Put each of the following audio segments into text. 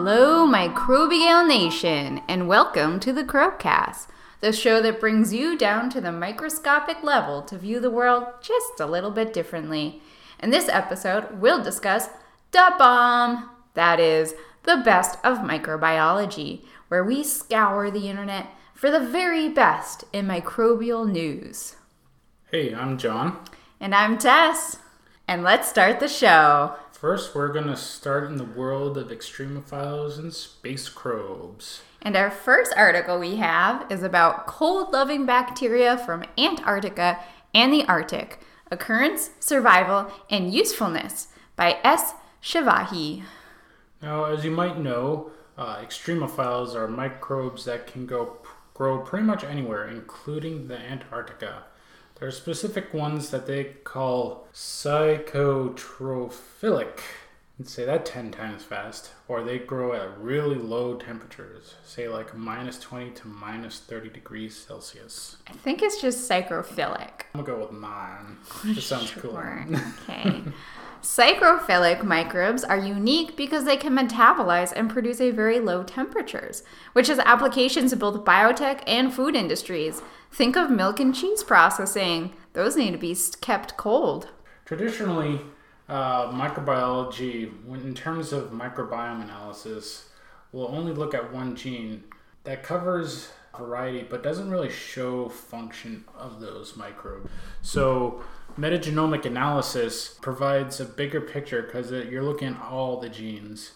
Hello, Microbial Nation, and welcome to the Crowcast, the show that brings you down to the microscopic level to view the world just a little bit differently. In this episode, we'll discuss the bomb, that is, the best of microbiology, where we scour the internet for the very best in microbial news. Hey, I'm John. And I'm Tess. And let's start the show. First, we're going to start in the world of extremophiles and space probes. And our first article we have is about cold loving bacteria from Antarctica and the Arctic Occurrence, Survival, and Usefulness by S. Shivahi. Now, as you might know, uh, extremophiles are microbes that can go, grow pretty much anywhere, including the Antarctica. There are specific ones that they call psychotrophilic. And say that 10 times fast. Or they grow at really low temperatures, say like minus 20 to minus 30 degrees Celsius. I think it's just psychrophilic. I'm gonna go with mine. It sounds Sure. cooler. Okay. Psychrophilic microbes are unique because they can metabolize and produce at very low temperatures, which has applications in both biotech and food industries. Think of milk and cheese processing. Those need to be kept cold. Traditionally, uh, microbiology, in terms of microbiome analysis, will only look at one gene that covers variety but doesn't really show function of those microbes. So, metagenomic analysis provides a bigger picture because you're looking at all the genes.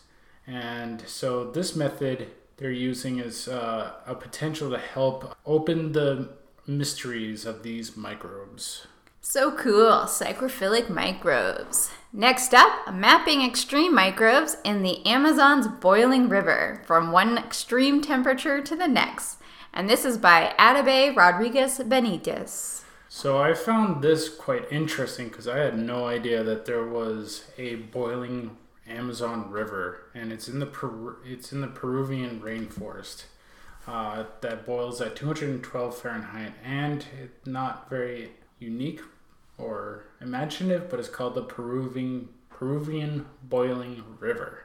And so, this method they're using is uh, a potential to help open the mysteries of these microbes. So cool, psychrophilic microbes. Next up, mapping extreme microbes in the Amazon's boiling river from one extreme temperature to the next. And this is by Atabey Rodriguez Benitez. So I found this quite interesting because I had no idea that there was a boiling Amazon River, and it's in the it's in the Peruvian rainforest uh, that boils at 212 Fahrenheit, and it's not very unique or imaginative, but it's called the Peruvian Peruvian boiling river.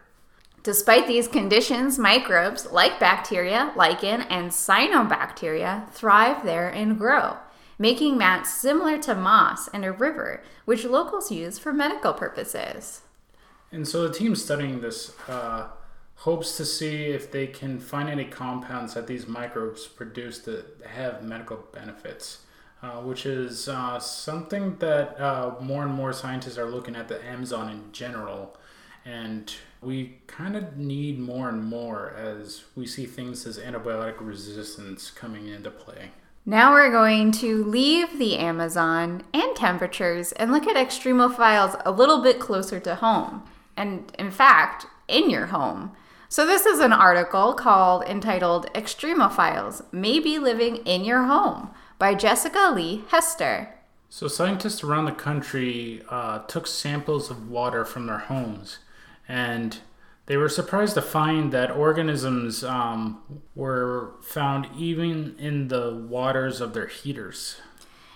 Despite these conditions, microbes like bacteria, lichen, and cyanobacteria thrive there and grow, making mats similar to moss in a river, which locals use for medical purposes. And so the team studying this uh, hopes to see if they can find any compounds that these microbes produce that have medical benefits, uh, which is uh, something that uh, more and more scientists are looking at the Amazon in general. And we kind of need more and more as we see things as antibiotic resistance coming into play. Now we're going to leave the Amazon and temperatures and look at extremophiles a little bit closer to home, and in fact, in your home. So, this is an article called entitled Extremophiles May Be Living in Your Home by Jessica Lee Hester. So, scientists around the country uh, took samples of water from their homes, and they were surprised to find that organisms um, were found even in the waters of their heaters.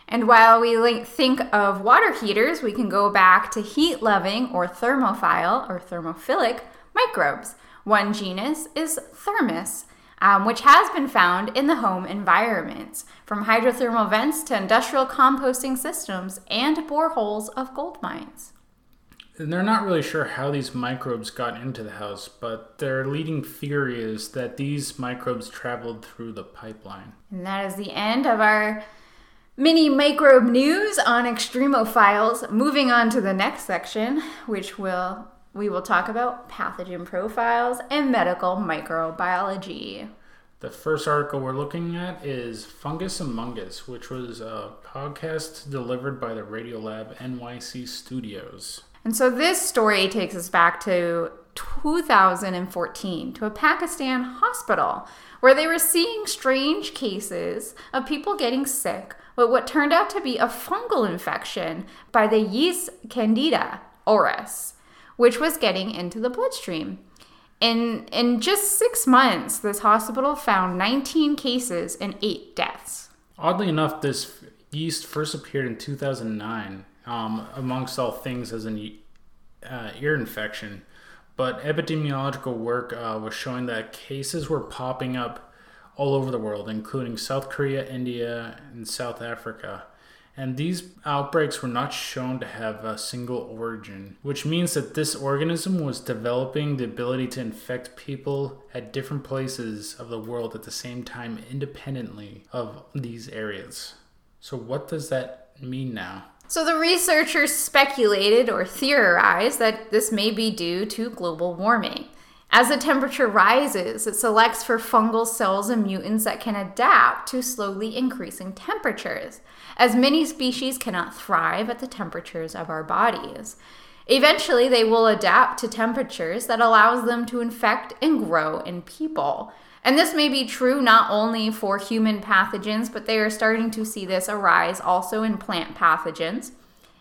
And while we think of water heaters, we can go back to heat loving or thermophile or thermophilic microbes. One genus is Thermus, um, which has been found in the home environments, from hydrothermal vents to industrial composting systems and boreholes of gold mines. And they're not really sure how these microbes got into the house, but their leading theory is that these microbes traveled through the pipeline. And that is the end of our mini microbe news on extremophiles. Moving on to the next section, which will we will talk about pathogen profiles and medical microbiology. The first article we're looking at is Fungus Among Us, which was a podcast delivered by the Radiolab NYC Studios. And so this story takes us back to 2014 to a Pakistan hospital where they were seeing strange cases of people getting sick with what turned out to be a fungal infection by the yeast Candida auris, which was getting into the bloodstream. In, in just six months, this hospital found 19 cases and eight deaths. Oddly enough, this yeast first appeared in 2009, um, amongst all things, as an uh, ear infection. but epidemiological work uh, was showing that cases were popping up all over the world, including South Korea, India, and South Africa. And these outbreaks were not shown to have a single origin, which means that this organism was developing the ability to infect people at different places of the world at the same time, independently of these areas. So, what does that mean now? So the researchers speculated or theorized that this may be due to global warming. As the temperature rises, it selects for fungal cells and mutants that can adapt to slowly increasing temperatures, as many species cannot thrive at the temperatures of our bodies. Eventually, they will adapt to temperatures that allows them to infect and grow in people. And this may be true not only for human pathogens, but they are starting to see this arise also in plant pathogens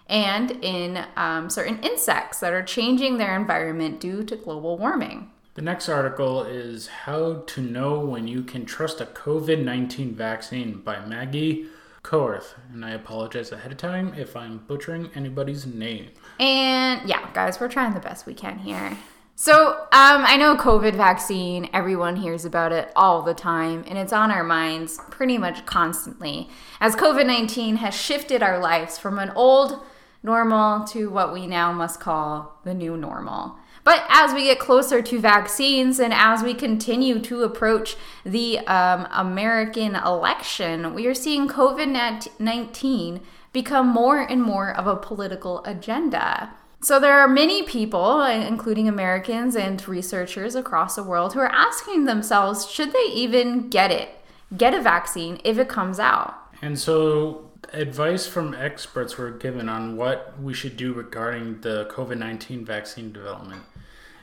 and in um, certain insects that are changing their environment due to global warming. The next article is How to Know When You Can Trust a COVID 19 Vaccine by Maggie Koerth. And I apologize ahead of time if I'm butchering anybody's name. And yeah, guys, we're trying the best we can here. So, um, I know COVID vaccine, everyone hears about it all the time, and it's on our minds pretty much constantly as COVID 19 has shifted our lives from an old normal to what we now must call the new normal. But as we get closer to vaccines and as we continue to approach the um, American election, we are seeing COVID 19 become more and more of a political agenda. So there are many people, including Americans and researchers across the world, who are asking themselves should they even get it, get a vaccine if it comes out? And so, advice from experts were given on what we should do regarding the COVID 19 vaccine development.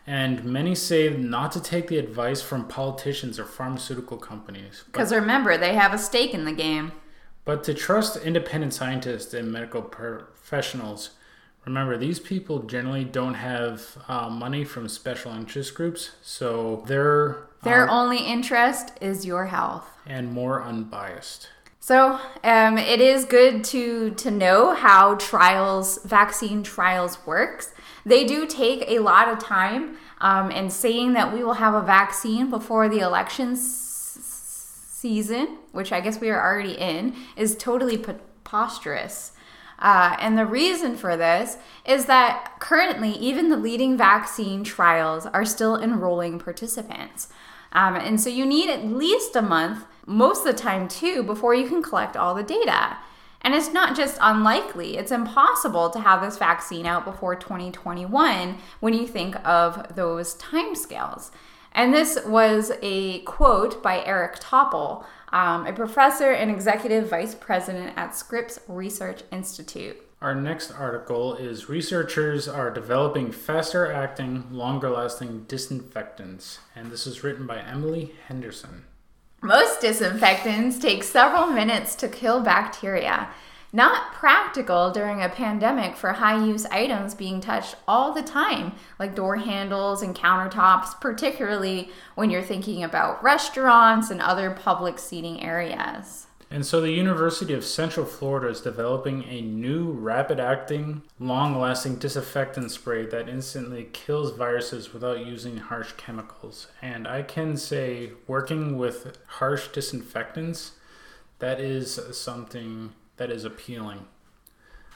And many say not to take the advice from politicians or pharmaceutical companies. Because remember, they have a stake in the game. But to trust independent scientists and medical professionals Remember, these people generally don't have uh, money from special interest groups, so their their uh, only interest is your health and more unbiased. So um, it is good to to know how trials, vaccine trials works. They do take a lot of time, um, and saying that we will have a vaccine before the elections season, which I guess we are already in, is totally preposterous. Uh, and the reason for this is that currently, even the leading vaccine trials are still enrolling participants. Um, and so you need at least a month, most of the time too, before you can collect all the data. And it's not just unlikely, it's impossible to have this vaccine out before 2021 when you think of those timescales. And this was a quote by Eric Topol, um, a professor and executive vice president at Scripps Research Institute. Our next article is Researchers are developing faster acting, longer lasting disinfectants. And this is written by Emily Henderson. Most disinfectants take several minutes to kill bacteria. Not practical during a pandemic for high use items being touched all the time, like door handles and countertops, particularly when you're thinking about restaurants and other public seating areas. And so the University of Central Florida is developing a new rapid acting, long lasting disinfectant spray that instantly kills viruses without using harsh chemicals. And I can say, working with harsh disinfectants, that is something that is appealing.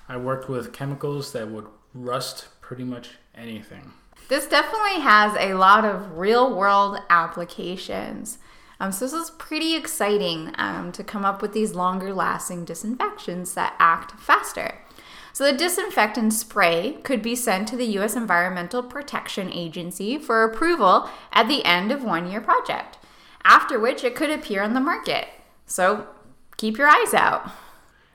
I worked with chemicals that would rust pretty much anything. This definitely has a lot of real world applications. Um, so, this is pretty exciting um, to come up with these longer lasting disinfectants that act faster. So, the disinfectant spray could be sent to the U.S. Environmental Protection Agency for approval at the end of one year project, after which it could appear on the market. So, keep your eyes out.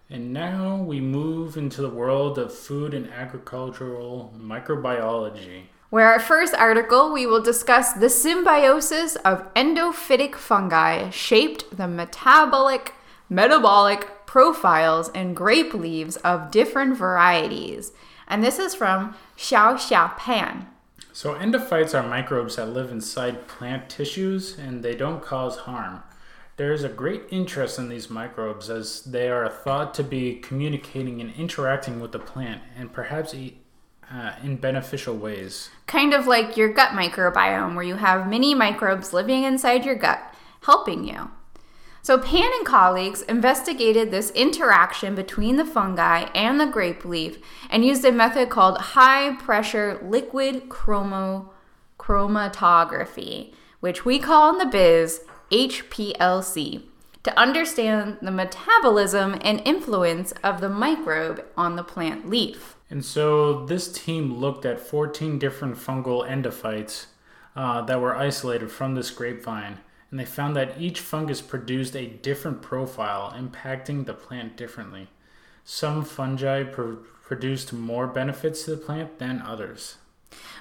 And now we move into the world of food and agricultural microbiology. Where our first article, we will discuss the symbiosis of endophytic fungi shaped the metabolic metabolic profiles in grape leaves of different varieties. And this is from Xiao Xia Pan. So endophytes are microbes that live inside plant tissues and they don't cause harm. There is a great interest in these microbes as they are thought to be communicating and interacting with the plant and perhaps e- uh, in beneficial ways. Kind of like your gut microbiome, where you have many microbes living inside your gut, helping you. So, Pan and colleagues investigated this interaction between the fungi and the grape leaf and used a method called high pressure liquid chromo- chromatography, which we call in the biz HPLC, to understand the metabolism and influence of the microbe on the plant leaf. And so, this team looked at 14 different fungal endophytes uh, that were isolated from this grapevine and they found that each fungus produced a different profile, impacting the plant differently. Some fungi pro- produced more benefits to the plant than others.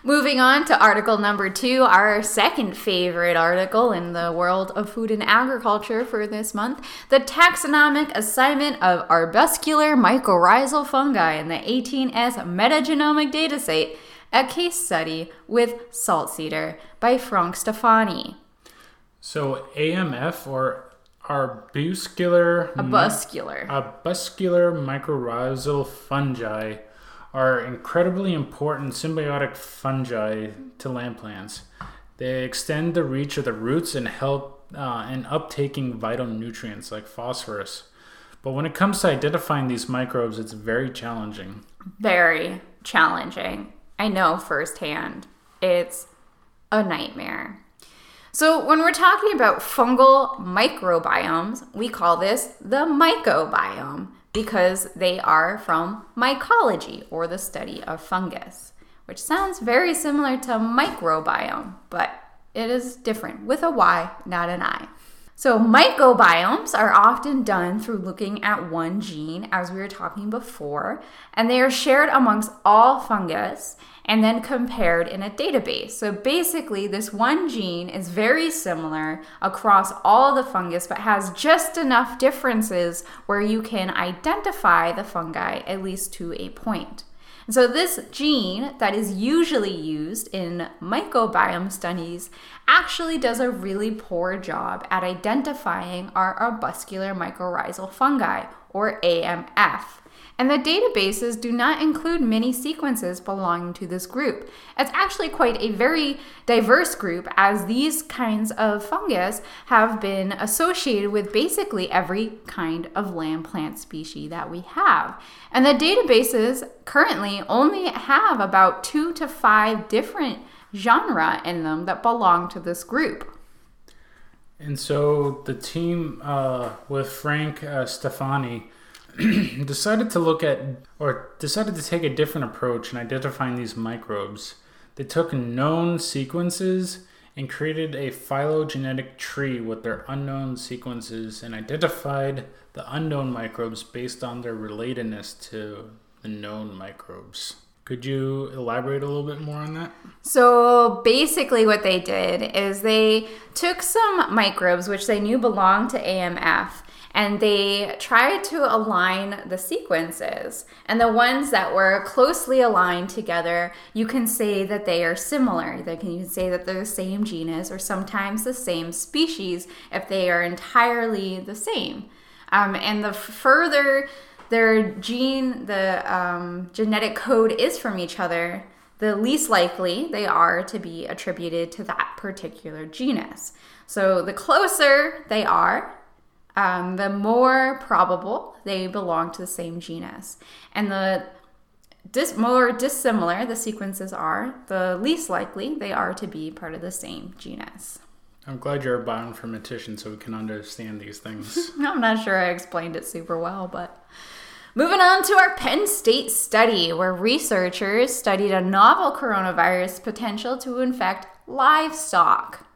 Moving on to article number two, our second favorite article in the world of food and agriculture for this month the taxonomic assignment of arbuscular mycorrhizal fungi in the 18S metagenomic dataset, a case study with salt cedar by Frank Stefani. So AMF or arbuscular arbuscular arbuscular mycorrhizal fungi are incredibly important symbiotic fungi to land plants. They extend the reach of the roots and help uh, in uptaking vital nutrients like phosphorus. But when it comes to identifying these microbes, it's very challenging. Very challenging. I know firsthand. It's a nightmare. So, when we're talking about fungal microbiomes, we call this the mycobiome because they are from mycology or the study of fungus, which sounds very similar to microbiome, but it is different with a Y, not an I. So, microbiomes are often done through looking at one gene, as we were talking before, and they are shared amongst all fungus and then compared in a database. So basically, this one gene is very similar across all the fungus, but has just enough differences where you can identify the fungi at least to a point. So, this gene that is usually used in microbiome studies actually does a really poor job at identifying our arbuscular mycorrhizal fungi, or AMF and the databases do not include many sequences belonging to this group. It's actually quite a very diverse group, as these kinds of fungus have been associated with basically every kind of land plant species that we have. And the databases currently only have about two to five different genera in them that belong to this group. And so the team uh, with Frank uh, Stefani decided to look at, or decided to take a different approach in identifying these microbes. They took known sequences and created a phylogenetic tree with their unknown sequences and identified the unknown microbes based on their relatedness to the known microbes. Could you elaborate a little bit more on that? So basically, what they did is they took some microbes which they knew belonged to AMF and they tried to align the sequences. And the ones that were closely aligned together, you can say that they are similar. They can, can say that they're the same genus or sometimes the same species if they are entirely the same. Um, and the further their gene, the um, genetic code is from each other, the least likely they are to be attributed to that particular genus. So the closer they are, um, the more probable they belong to the same genus. And the dis- more dissimilar the sequences are, the least likely they are to be part of the same genus. I'm glad you're a bioinformatician so we can understand these things. I'm not sure I explained it super well, but. Moving on to our Penn State study, where researchers studied a novel coronavirus potential to infect livestock.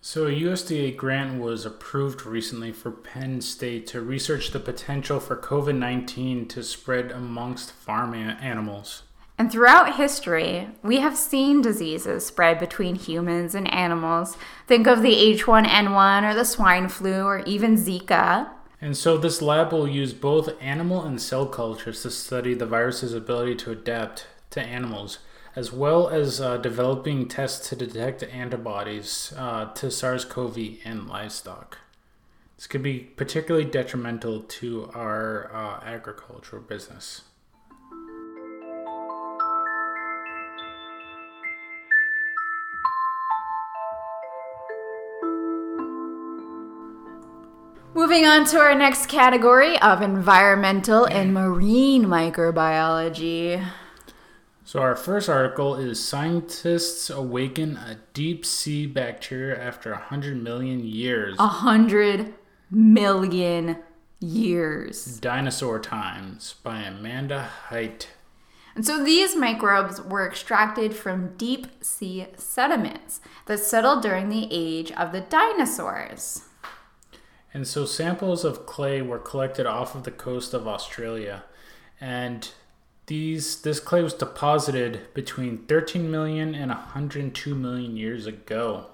So, a USDA grant was approved recently for Penn State to research the potential for COVID 19 to spread amongst farm animals. And throughout history, we have seen diseases spread between humans and animals. Think of the H1N1 or the swine flu or even Zika. And so, this lab will use both animal and cell cultures to study the virus's ability to adapt to animals as well as uh, developing tests to detect antibodies uh, to SARS CoV in livestock. This could be particularly detrimental to our uh, agricultural business. Moving on to our next category of environmental and marine microbiology. So, our first article is Scientists Awaken a Deep Sea Bacteria After 100 Million Years. A hundred million years. Dinosaur Times by Amanda Heidt. And so these microbes were extracted from deep sea sediments that settled during the age of the dinosaurs. And so samples of clay were collected off of the coast of Australia. And these this clay was deposited between 13 million and 102 million years ago.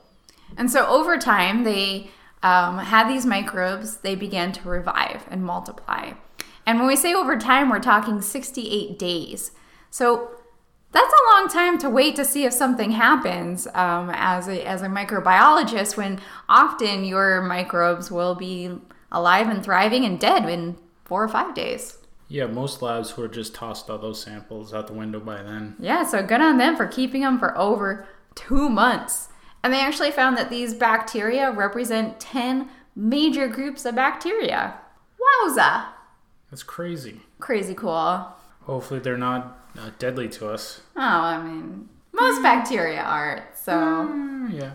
And so over time, they um, had these microbes, they began to revive and multiply. And when we say over time, we're talking 68 days. So that's a long time to wait to see if something happens um, as, a, as a microbiologist when often your microbes will be alive and thriving and dead in four or five days. Yeah, most labs would have just tossed all those samples out the window by then. Yeah, so good on them for keeping them for over two months. And they actually found that these bacteria represent 10 major groups of bacteria. Wowza! That's crazy. Crazy cool. Hopefully, they're not uh, deadly to us. Oh, I mean, most bacteria aren't, so. Mm, yeah.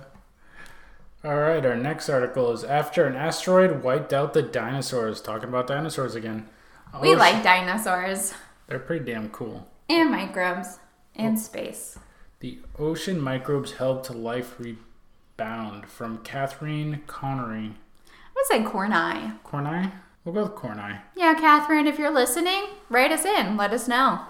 All right, our next article is After an asteroid wiped out the dinosaurs. Talking about dinosaurs again. We like dinosaurs They're pretty damn cool. and microbes and space. The ocean microbes held to life rebound from Katherine Kornei. I would say corni. Corneye? We'll go with Corneye. Yeah, Katherine, if you're listening, write us in. Let us know.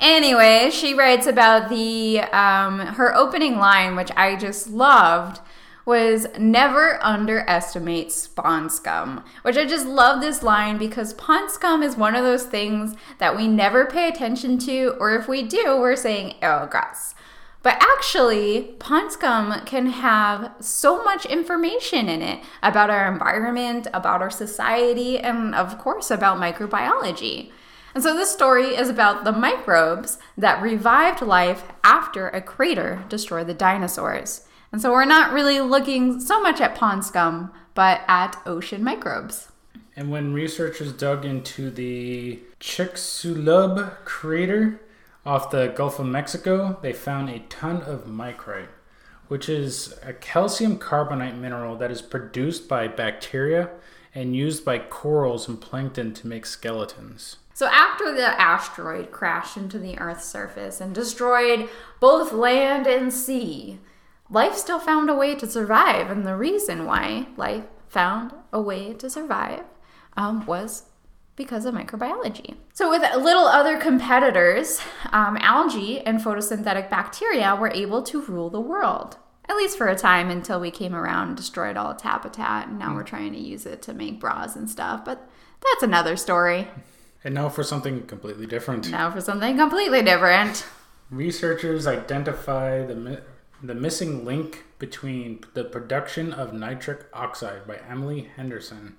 Anyway, she writes about the um, her opening line, which I just loved, was "Never underestimate spawn scum." Which I just love this line because pond scum is one of those things that we never pay attention to, or if we do, we're saying, "Oh, gross." But actually, pond scum can have so much information in it about our environment, about our society, and of course about microbiology. And so this story is about the microbes that revived life after a crater destroyed the dinosaurs. And so we're not really looking so much at pond scum, but at ocean microbes. And when researchers dug into the Chicxulub crater off the Gulf of Mexico, they found a ton of micrite, which is a calcium carbonate mineral that is produced by bacteria and used by corals and plankton to make skeletons. So after the asteroid crashed into the Earth's surface and destroyed both land and sea, life still found a way to survive. And the reason why life found a way to survive um, was because of microbiology. So, with little other competitors, um, algae and photosynthetic bacteria were able to rule the world. At least for a time until we came around and destroyed all its habitat, and now we're trying to use it to make bras and stuff. But that's another story. And now for something completely different. Now for something completely different. Researchers identify the, mi- the missing link between the production of nitric oxide by Emily Henderson.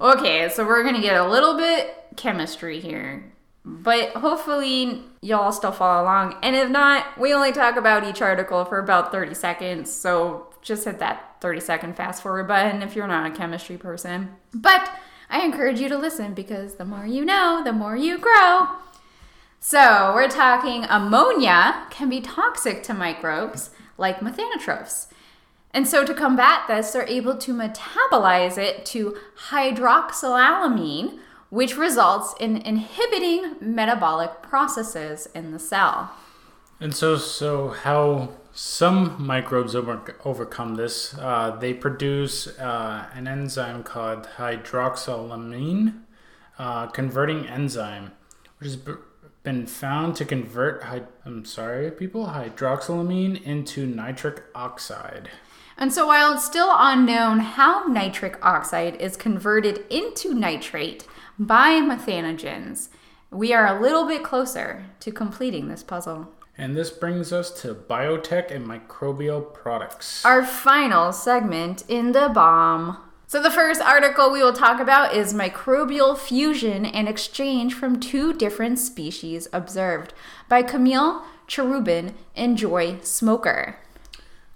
Okay, so we're gonna get a little bit chemistry here. But hopefully y'all still follow along. And if not, we only talk about each article for about 30 seconds. So just hit that 30 second fast forward button if you're not a chemistry person. But I encourage you to listen because the more you know, the more you grow. So, we're talking ammonia can be toxic to microbes like methanotrophs. And so, to combat this, they're able to metabolize it to hydroxylamine, which results in inhibiting metabolic processes in the cell. And so, so how some microbes over, overcome this? Uh, they produce uh, an enzyme called hydroxylamine uh, converting enzyme, which has been found to convert. I'm sorry, people, hydroxylamine into nitric oxide. And so, while it's still unknown how nitric oxide is converted into nitrate by methanogens, we are a little bit closer to completing this puzzle. And this brings us to biotech and microbial products. Our final segment in the bomb. So, the first article we will talk about is microbial fusion and exchange from two different species observed by Camille Cherubin and Joy Smoker.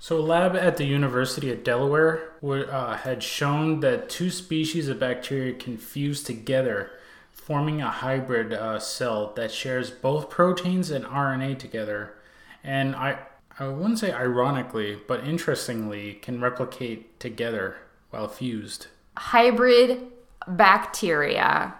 So, a lab at the University of Delaware uh, had shown that two species of bacteria can fuse together, forming a hybrid uh, cell that shares both proteins and RNA together. And I, I wouldn't say ironically, but interestingly, can replicate together while fused. Hybrid bacteria.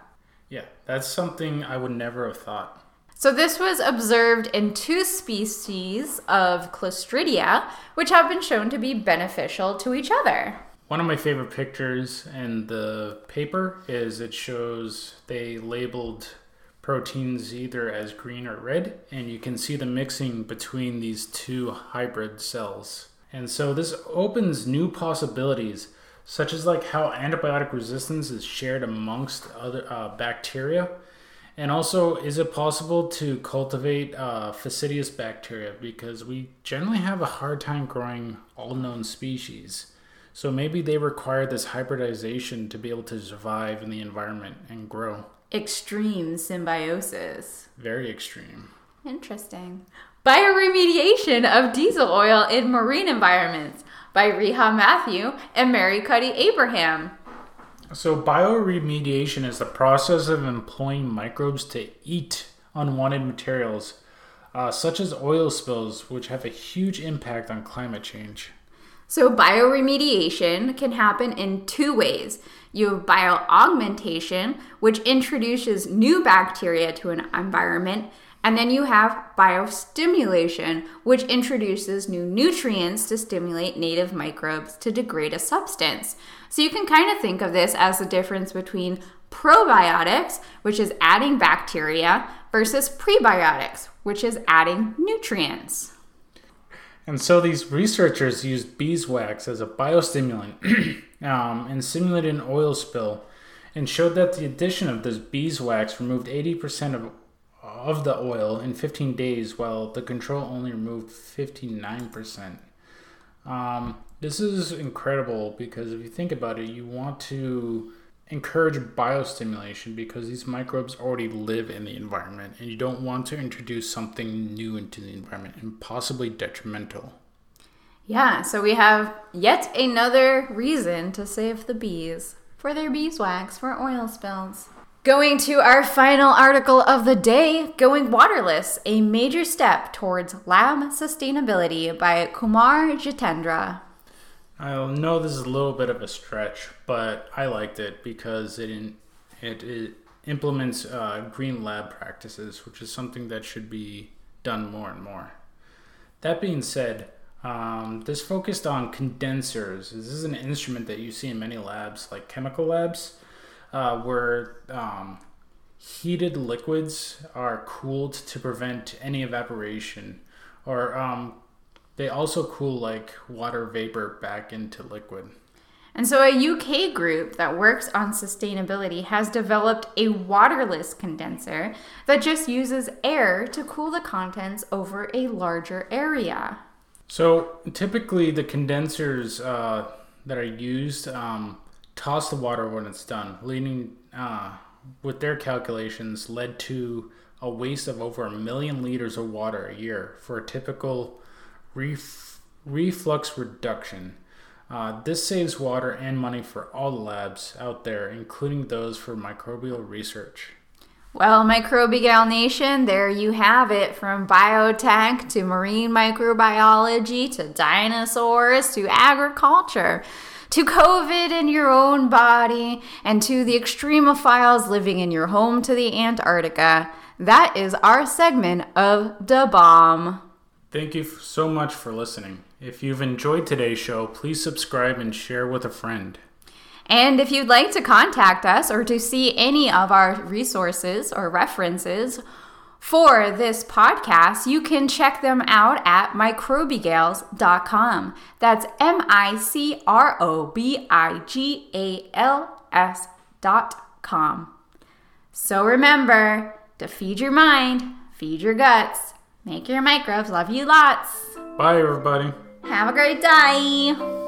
Yeah, that's something I would never have thought. So, this was observed in two species of Clostridia, which have been shown to be beneficial to each other. One of my favorite pictures in the paper is it shows they labeled proteins either as green or red, and you can see the mixing between these two hybrid cells. And so this opens new possibilities, such as like how antibiotic resistance is shared amongst other uh, bacteria and also, is it possible to cultivate uh, fastidious bacteria? Because we generally have a hard time growing all known species. So maybe they require this hybridization to be able to survive in the environment and grow. Extreme symbiosis. Very extreme. Interesting. Bioremediation of diesel oil in marine environments by Reha Matthew and Mary Cuddy Abraham. So, bioremediation is the process of employing microbes to eat unwanted materials, uh, such as oil spills, which have a huge impact on climate change. So, bioremediation can happen in two ways. You have bioaugmentation, which introduces new bacteria to an environment, and then you have biostimulation, which introduces new nutrients to stimulate native microbes to degrade a substance. So you can kind of think of this as the difference between probiotics, which is adding bacteria, versus prebiotics, which is adding nutrients. And so these researchers used beeswax as a biostimulant um, and simulated an oil spill and showed that the addition of this beeswax removed 80% of, of the oil in 15 days, while the control only removed 59%. Um, this is incredible because if you think about it, you want to encourage biostimulation because these microbes already live in the environment and you don't want to introduce something new into the environment and possibly detrimental. Yeah, so we have yet another reason to save the bees for their beeswax for oil spills. Going to our final article of the day Going Waterless, a major step towards lab sustainability by Kumar Jitendra. I know this is a little bit of a stretch, but I liked it because it in, it, it implements uh, green lab practices, which is something that should be done more and more. That being said, um, this focused on condensers. This is an instrument that you see in many labs, like chemical labs uh, where um, heated liquids are cooled to prevent any evaporation, or um, they also cool like water vapor back into liquid. And so, a UK group that works on sustainability has developed a waterless condenser that just uses air to cool the contents over a larger area. So, typically, the condensers uh, that are used um, toss the water when it's done, leading uh, with their calculations led to a waste of over a million liters of water a year for a typical ref- reflux reduction. Uh, this saves water and money for all the labs out there, including those for microbial research. Well, Microbial Nation, there you have it from biotech to marine microbiology to dinosaurs to agriculture to COVID in your own body, and to the extremophiles living in your home to the Antarctica. That is our segment of Da Bomb. Thank you so much for listening. If you've enjoyed today's show, please subscribe and share with a friend. And if you'd like to contact us or to see any of our resources or references, for this podcast, you can check them out at microbigals.com. That's M I C R O B I G A L S.com. So remember to feed your mind, feed your guts, make your microbes love you lots. Bye, everybody. Have a great day.